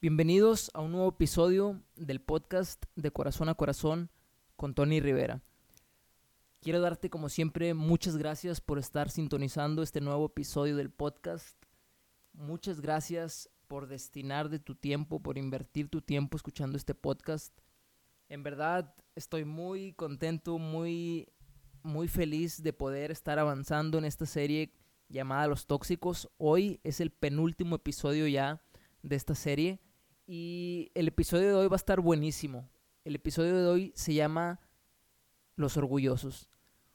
Bienvenidos a un nuevo episodio del podcast de Corazón a Corazón con Tony Rivera. Quiero darte como siempre muchas gracias por estar sintonizando este nuevo episodio del podcast. Muchas gracias por destinar de tu tiempo, por invertir tu tiempo escuchando este podcast. En verdad estoy muy contento, muy muy feliz de poder estar avanzando en esta serie llamada Los Tóxicos. Hoy es el penúltimo episodio ya de esta serie y el episodio de hoy va a estar buenísimo. El episodio de hoy se llama Los Orgullosos.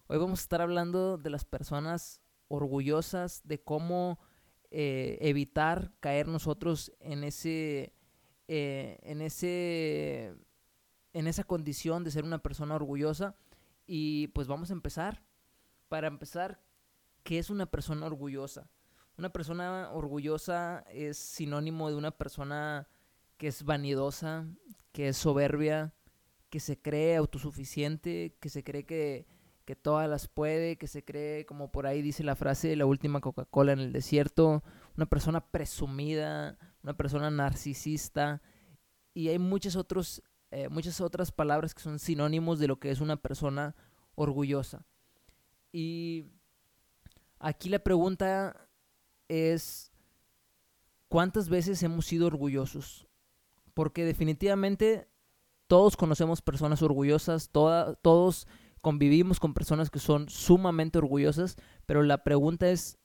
Hoy vamos a estar hablando de las personas orgullosas, de cómo eh, evitar caer nosotros en ese, eh, en ese, en esa condición de ser una persona orgullosa. Y pues vamos a empezar. Para empezar, ¿qué es una persona orgullosa? Una persona orgullosa es sinónimo de una persona que es vanidosa, que es soberbia, que se cree autosuficiente, que se cree que, que todas las puede, que se cree, como por ahí dice la frase, la última Coca-Cola en el desierto, una persona presumida, una persona narcisista, y hay otros eh, muchas otras palabras que son sinónimos de lo que es una persona orgullosa. Y aquí la pregunta es, ¿cuántas veces hemos sido orgullosos? Porque definitivamente todos conocemos personas orgullosas, todos convivimos con personas que son sumamente orgullosas, pero la pregunta es,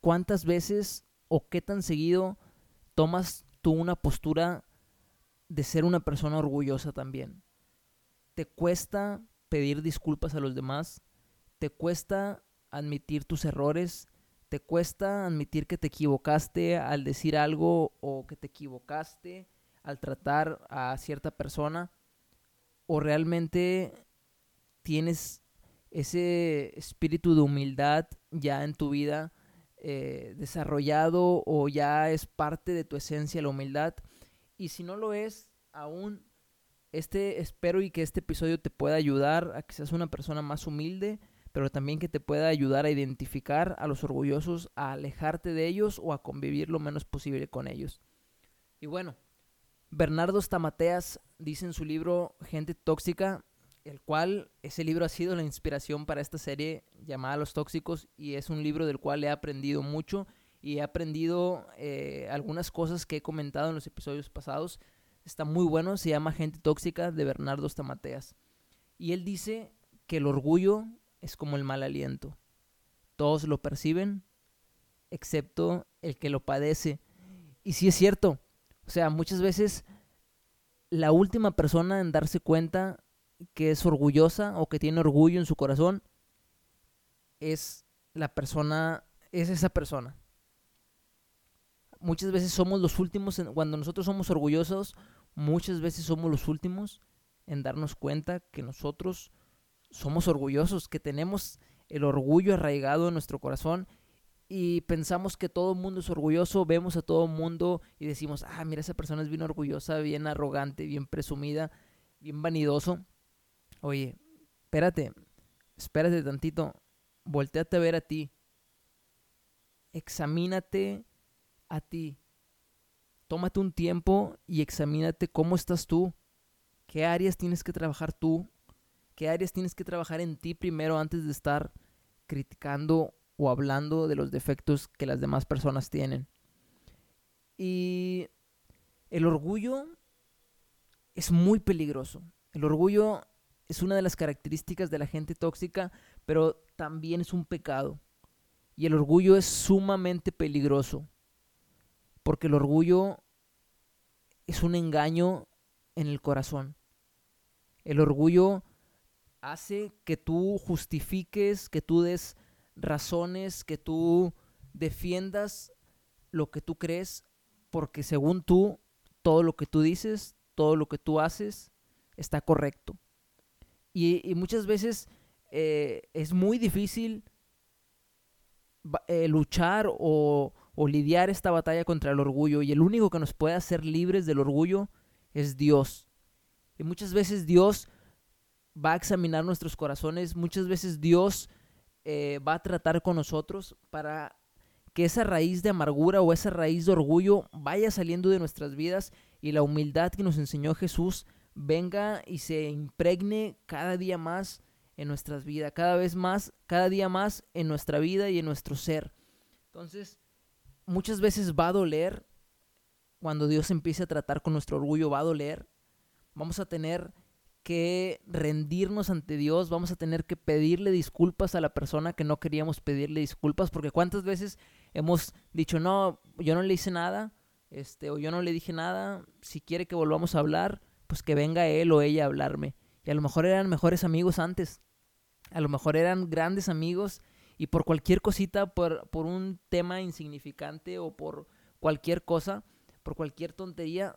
¿cuántas veces o qué tan seguido tomas tú una postura de ser una persona orgullosa también. Te cuesta pedir disculpas a los demás, te cuesta admitir tus errores, te cuesta admitir que te equivocaste al decir algo o que te equivocaste al tratar a cierta persona o realmente tienes ese espíritu de humildad ya en tu vida eh, desarrollado o ya es parte de tu esencia la humildad y si no lo es, aún este espero y que este episodio te pueda ayudar a que seas una persona más humilde, pero también que te pueda ayudar a identificar a los orgullosos, a alejarte de ellos o a convivir lo menos posible con ellos. Y bueno, Bernardo Stamateas dice en su libro Gente Tóxica, el cual ese libro ha sido la inspiración para esta serie llamada Los Tóxicos y es un libro del cual he aprendido mucho y he aprendido eh, algunas cosas que he comentado en los episodios pasados. Está muy bueno, se llama Gente Tóxica de Bernardo Stamateas. Y él dice que el orgullo es como el mal aliento. Todos lo perciben, excepto el que lo padece. Y sí es cierto, o sea, muchas veces la última persona en darse cuenta que es orgullosa o que tiene orgullo en su corazón es la persona, es esa persona. Muchas veces somos los últimos, cuando nosotros somos orgullosos, muchas veces somos los últimos en darnos cuenta que nosotros somos orgullosos, que tenemos el orgullo arraigado en nuestro corazón y pensamos que todo el mundo es orgulloso, vemos a todo el mundo y decimos, ah, mira, esa persona es bien orgullosa, bien arrogante, bien presumida, bien vanidoso. Oye, espérate, espérate tantito, volteate a ver a ti, examínate a ti. Tómate un tiempo y examínate cómo estás tú. ¿Qué áreas tienes que trabajar tú? ¿Qué áreas tienes que trabajar en ti primero antes de estar criticando o hablando de los defectos que las demás personas tienen? Y el orgullo es muy peligroso. El orgullo es una de las características de la gente tóxica, pero también es un pecado. Y el orgullo es sumamente peligroso porque el orgullo es un engaño en el corazón. El orgullo hace que tú justifiques, que tú des razones, que tú defiendas lo que tú crees, porque según tú, todo lo que tú dices, todo lo que tú haces, está correcto. Y, muchas veces eh, es muy difícil eh, luchar o, o lidiar esta batalla contra el orgullo y el único que nos puede hacer libres del orgullo es Dios. Y muchas veces Dios va a examinar nuestros corazones, muchas veces Dios eh, va a tratar con nosotros para que esa raíz de amargura o esa raíz de orgullo vaya saliendo de nuestras vidas y la humildad que nos enseñó Jesús venga y se impregne cada día más en nuestras vidas, cada vez más, cada día más en nuestra vida y en nuestro ser. Entonces, muchas veces va a doler cuando Dios empiece a tratar con nuestro orgullo, va a doler. Vamos a tener que rendirnos ante Dios, vamos a tener que pedirle disculpas a la persona que no queríamos pedirle disculpas, porque cuántas veces hemos dicho, no, yo no le hice nada, este, o yo no le dije nada, si quiere que volvamos a hablar, pues que venga él o ella a hablarme. Y a lo mejor eran mejores amigos antes, a lo mejor eran grandes amigos y por cualquier cosita, por, por un tema insignificante o por cualquier cosa, por cualquier tontería,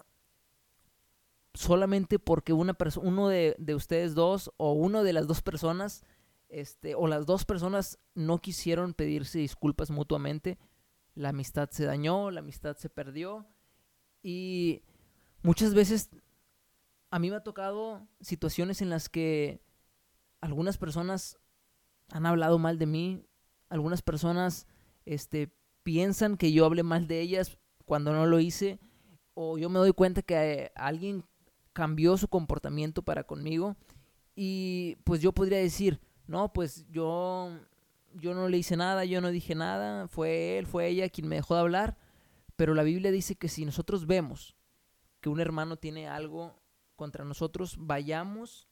solamente porque una uno de, de, ustedes dos o uno de las dos personas, este, o las dos personas no quisieron pedirse disculpas mutuamente, la amistad se dañó, la amistad se perdió y muchas veces a mí me ha tocado situaciones en las que algunas personas han hablado mal de mí, algunas personas este, piensan que yo hablé mal de ellas cuando no lo hice, o yo me doy cuenta que alguien cambió su comportamiento para conmigo y pues yo podría decir, no, pues yo, yo no le hice nada, yo no dije nada, fue él, fue ella quien me dejó de hablar, pero la Biblia dice que si nosotros vemos que un hermano tiene algo contra nosotros, vayamos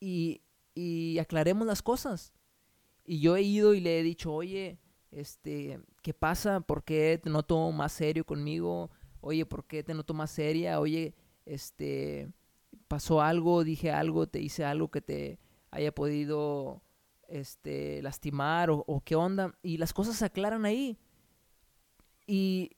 y, y aclaremos las cosas. Y yo he ido y le he dicho, oye, este, ¿qué pasa? ¿Por qué te noto más serio conmigo? Oye, ¿por qué te noto más seria? Oye, este, pasó algo, dije algo, te hice algo que te haya podido, este, lastimar o, o qué onda. Y las cosas se aclaran ahí. Y,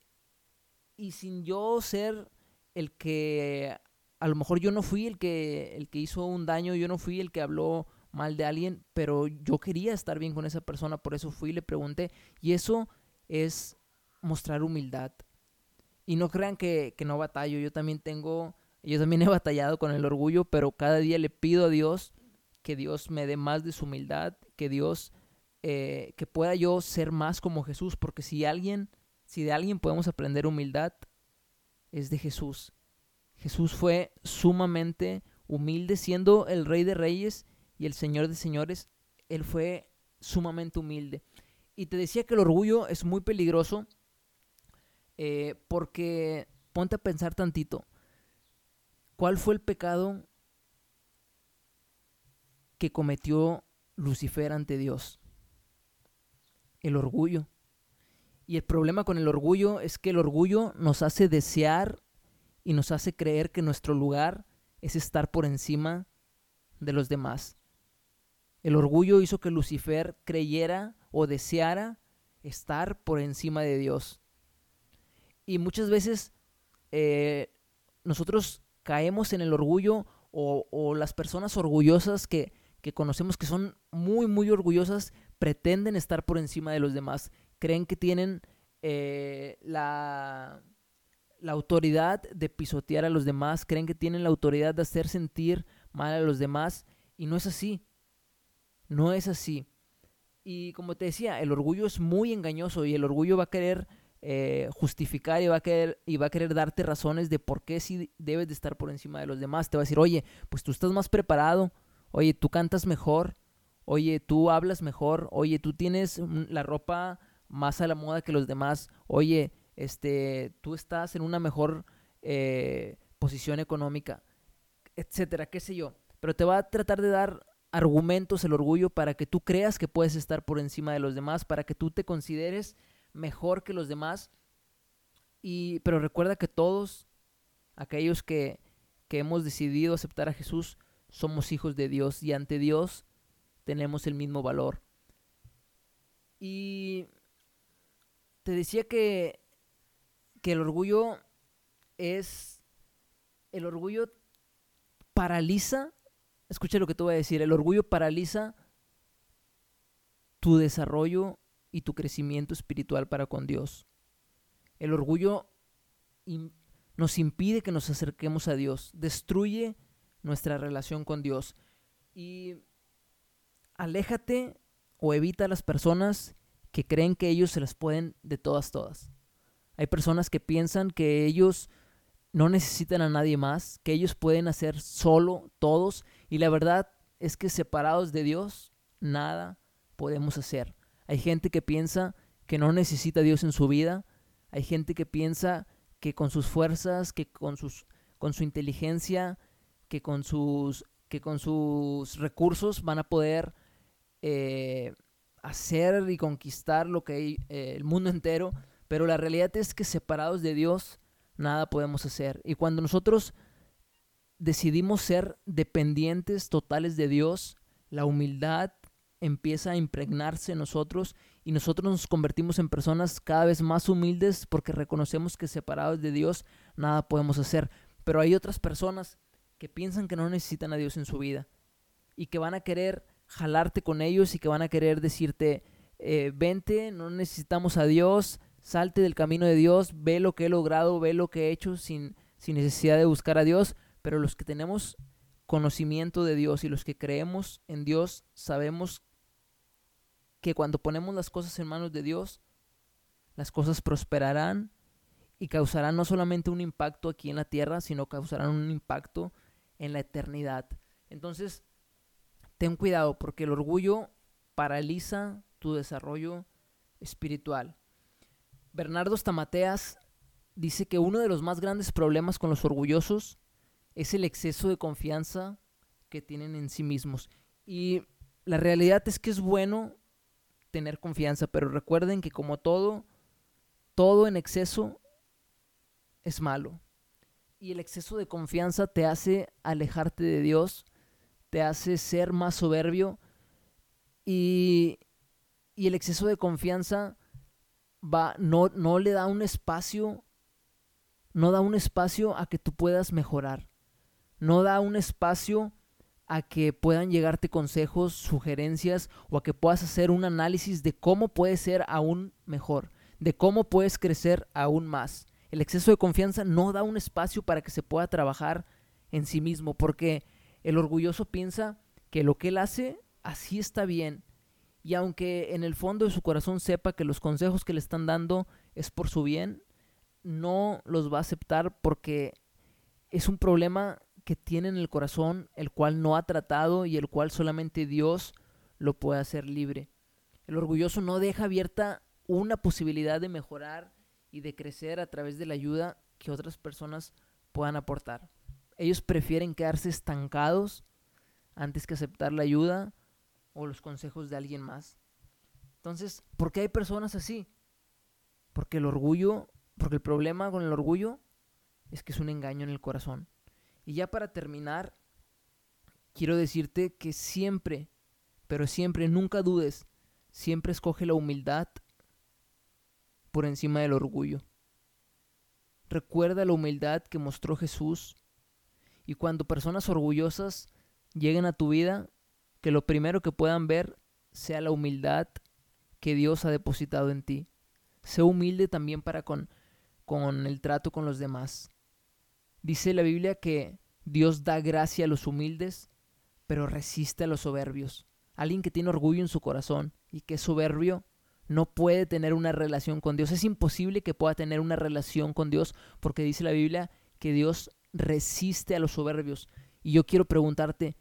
y sin yo ser el que, a lo mejor yo no fui el que, el que hizo un daño, yo no fui el que habló mal de alguien, pero yo quería estar bien con esa persona, por eso fui y le pregunté. Y eso es mostrar humildad. Y no crean que, que no batallo, yo también tengo, yo también he batallado con el orgullo, pero cada día le pido a Dios que Dios me dé más de su humildad, que Dios, eh, que pueda yo ser más como Jesús, porque si alguien, si de alguien podemos aprender humildad, es de Jesús. Jesús fue sumamente humilde, siendo el rey de reyes y el Señor de señores, Él fue sumamente humilde. Y te decía que el orgullo es muy peligroso eh, porque ponte a pensar tantito. ¿Cuál fue el pecado que cometió Lucifer ante Dios? El orgullo. Y el problema con el orgullo es que el orgullo nos hace desear y nos hace creer que nuestro lugar es estar por encima de los demás. El orgullo hizo que Lucifer creyera o deseara estar por encima de Dios. Y muchas veces eh, nosotros caemos en el orgullo o, las personas orgullosas que, conocemos que son muy, muy orgullosas, pretenden estar por encima de los demás. Creen que tienen eh, la, la autoridad de pisotear a los demás, creen que tienen la autoridad de hacer sentir mal a los demás y no es así. No es así. Y como te decía, el orgullo es muy engañoso y el orgullo va a querer eh, justificar y va, a querer, y va a querer darte razones de por qué sí debes de estar por encima de los demás. Te va a decir, oye, pues tú estás más preparado, oye, tú cantas mejor, oye, tú hablas mejor, oye, tú tienes la ropa más a la moda que los demás, oye, este, tú estás en una mejor eh, posición económica, etcétera, qué sé yo. Pero te va a tratar de dar argumentos el orgullo para que tú creas que puedes estar por encima de los demás, para que tú te consideres mejor que los demás. Y, pero recuerda que todos aquellos que, que hemos decidido aceptar a Jesús somos hijos de Dios y ante Dios tenemos el mismo valor. Y te decía que, que el orgullo es, el orgullo paraliza Escucha lo que te voy a decir. El orgullo paraliza tu desarrollo y tu crecimiento espiritual para con Dios. El orgullo nos impide que nos acerquemos a Dios, destruye nuestra relación con Dios. Y aléjate o evita a las personas que creen que ellos se las pueden de todas, todas. Hay personas que piensan que ellos no necesitan a nadie más, que ellos pueden hacer solo todos y la verdad es que separados de Dios nada podemos hacer. Hay gente que piensa que no necesita a Dios en su vida, hay gente que piensa que con sus fuerzas, que con sus con su inteligencia, que con sus que con sus recursos van a poder eh, hacer y conquistar lo que hay, eh, el mundo entero, pero la realidad es que separados de Dios nada podemos hacer. Y cuando nosotros decidimos ser dependientes totales de Dios, la humildad empieza a impregnarse en nosotros y nosotros nos convertimos en personas cada vez más humildes porque reconocemos que separados de Dios nada podemos hacer. Pero hay otras personas que piensan que no necesitan a Dios en su vida y que van a querer jalarte con ellos y que van a querer decirte, eh, vente, no necesitamos a Dios, salte del camino de Dios, ve lo que he logrado, ve lo que he hecho sin, sin necesidad de buscar a Dios, pero los que tenemos conocimiento de Dios y los que creemos en Dios sabemos que cuando ponemos las cosas en manos de Dios, las cosas prosperarán y causarán no solamente un impacto aquí en la tierra, sino causarán un impacto en la eternidad. Entonces, ten cuidado porque el orgullo paraliza tu desarrollo espiritual. Bernardo Stamateas dice que uno de los más grandes problemas con los orgullosos es el exceso de confianza que tienen en sí mismos. Y la realidad es que es bueno tener confianza, pero recuerden que como todo, todo en exceso es malo. Y el exceso de confianza te hace alejarte de Dios, te hace ser más soberbio y, y el exceso de confianza va, no, no le da un espacio, no da un espacio a que tú puedas mejorar, no da un espacio a que puedan llegarte consejos, sugerencias o a que puedas hacer un análisis de cómo puedes ser aún mejor, de cómo puedes crecer aún más. El exceso de confianza no da un espacio para que se pueda trabajar en sí mismo, porque el orgulloso piensa que lo que él hace así está bien. Y aunque en el fondo de su corazón sepa que los consejos que le están dando es por su bien, no los va a aceptar porque es un problema que tiene en el corazón, el cual no ha tratado y el cual solamente Dios lo puede hacer libre. El orgulloso no deja abierta una posibilidad de mejorar y de crecer a través de la ayuda que otras personas puedan aportar. Ellos prefieren quedarse estancados antes que aceptar la ayuda o los consejos de alguien más. Entonces, ¿por qué hay personas así? Porque el orgullo, porque el problema con el orgullo es que es un engaño en el corazón. Y ya para terminar, quiero decirte que siempre, pero siempre, nunca dudes, siempre escoge la humildad por encima del orgullo. Recuerda la humildad que mostró Jesús y cuando personas orgullosas lleguen a tu vida, que lo primero que puedan ver sea la humildad que Dios ha depositado en ti. Sé humilde también para con, con el trato con los demás. Dice la Biblia que Dios da gracia a los humildes, pero resiste a los soberbios. Alguien que tiene orgullo en su corazón y que es soberbio no puede tener una relación con Dios. Es imposible que pueda tener una relación con Dios porque dice la Biblia que Dios resiste a los soberbios. Y yo quiero preguntarte,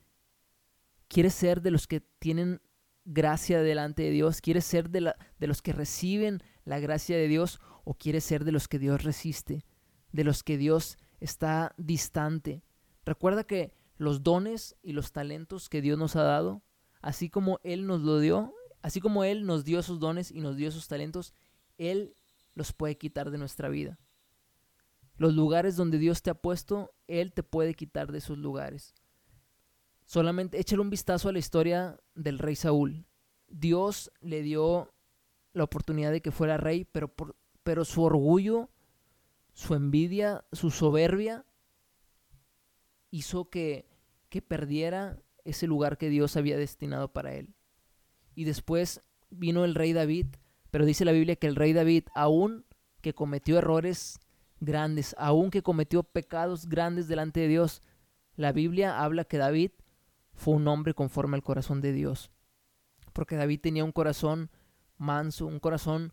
¿quieres ser de los que tienen gracia delante de Dios? ¿Quieres ser de, la, de los que reciben la gracia de Dios? ¿O quieres ser de los que Dios resiste? De los que Dios está distante. Recuerda que los dones y los talentos que Dios nos ha dado, así como Él nos lo dio, así como Él nos dio esos dones y nos dio esos talentos, Él los puede quitar de nuestra vida. Los lugares donde Dios te ha puesto, Él te puede quitar de esos lugares. Solamente échale un vistazo a la historia del rey Saúl. Dios le dio la oportunidad de que fuera rey, pero, por, pero su orgullo su envidia, su soberbia, hizo que, que perdiera ese lugar que Dios había destinado para él. Y después vino el rey David, pero dice la Biblia que el rey David, aún que cometió errores grandes, aún que cometió pecados grandes delante de Dios, la Biblia habla que David fue un hombre conforme al corazón de Dios. Porque David tenía un corazón manso, un corazón,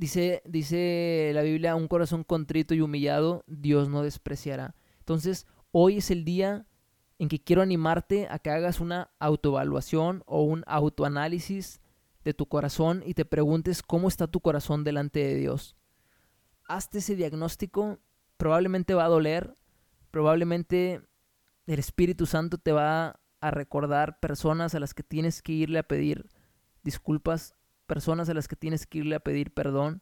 dice, dice la Biblia, un corazón contrito y humillado, Dios no despreciará. Entonces, hoy es el día en que quiero animarte a que hagas una autoevaluación o un autoanálisis de tu corazón y te preguntes cómo está tu corazón delante de Dios. Hazte ese diagnóstico, probablemente va a doler, probablemente el Espíritu Santo te va a recordar personas a las que tienes que irle a pedir disculpas, personas a las que tienes que irle a pedir perdón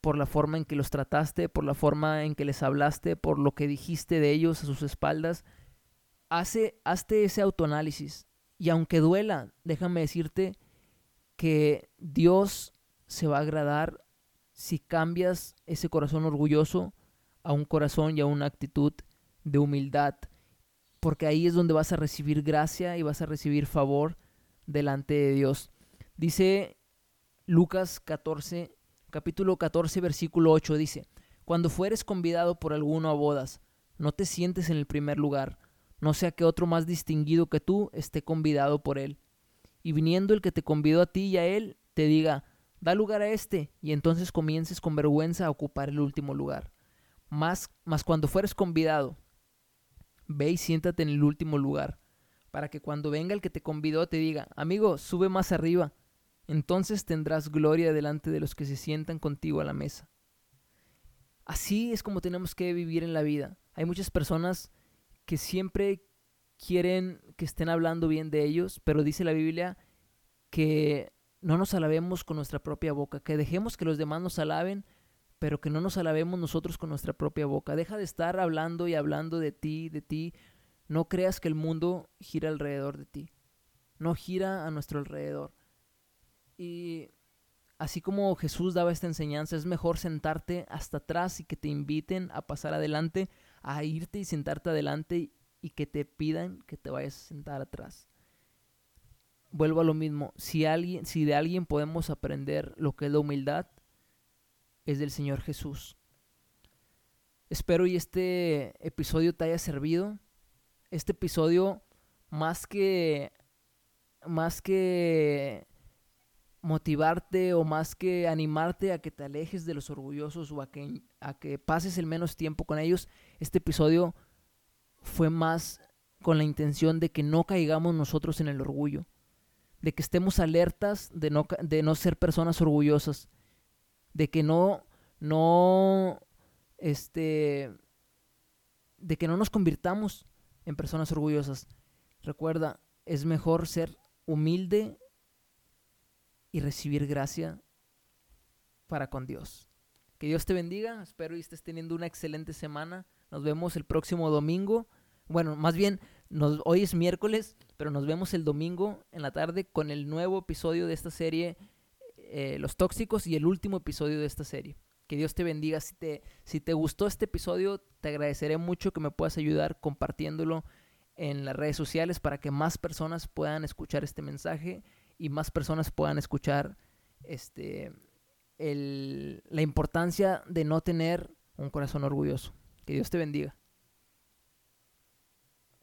por la forma en que los trataste, por la forma en que les hablaste, por lo que dijiste de ellos a sus espaldas. Hace, hazte ese autoanálisis. Y aunque duela, déjame decirte que Dios se va a agradar si cambias ese corazón orgulloso a un corazón y a una actitud de humildad, porque ahí es donde vas a recibir gracia y vas a recibir favor delante de Dios. Dice Lucas 14, capítulo 14, versículo 8, dice, Cuando fueres convidado por alguno a bodas, no te sientes en el primer lugar, no sea que otro más distinguido que tú esté convidado por él. Y viniendo el que te convidó a ti y a él, te diga, da lugar a este, y entonces comiences con vergüenza a ocupar el último lugar. Más, más cuando fueres convidado, ve y siéntate en el último lugar, para que cuando venga el que te convidó te diga, amigo, sube más arriba, entonces tendrás gloria delante de los que se sientan contigo a la mesa. Así es como tenemos que vivir en la vida. Hay muchas personas que siempre quieren que estén hablando bien de ellos, pero dice la Biblia que no nos alabemos con nuestra propia boca, que dejemos que los demás nos alaben, pero que no nos alabemos nosotros con nuestra propia boca. Deja de estar hablando y hablando de ti, de ti. No creas que el mundo gira alrededor de ti. No gira a nuestro alrededor. Y así como Jesús daba esta enseñanza, es mejor sentarte hasta atrás y que te inviten a pasar adelante, a irte y sentarte adelante y que te pidan que te vayas a sentar atrás. Vuelvo a lo mismo, si, alguien, si de alguien podemos aprender lo que es la humildad, es del Señor Jesús. Espero y este episodio te haya servido. Este episodio, más que, más que motivarte o más que animarte a que te alejes de los orgullosos o a que, a que pases el menos tiempo con ellos, este episodio fue más con la intención de que no caigamos nosotros en el orgullo, de que estemos alertas de no, de no ser personas orgullosas, de que no, no, este, de que no nos convirtamos en personas orgullosas. Recuerda, es mejor ser humilde y recibir gracia para con Dios. Que Dios te bendiga, espero y estés teniendo una excelente semana. Nos vemos el próximo domingo. Bueno, más bien, hoy es miércoles, pero nos vemos el domingo en la tarde con el nuevo episodio de esta serie, eh, Los Tóxicos, y el último episodio de esta serie. Que Dios te bendiga. Si te, si te gustó este episodio, te agradeceré mucho que me puedas ayudar compartiéndolo en las redes sociales para que más personas puedan escuchar este mensaje y más personas puedan escuchar este, la importancia de no tener un corazón orgulloso. Que Dios te bendiga.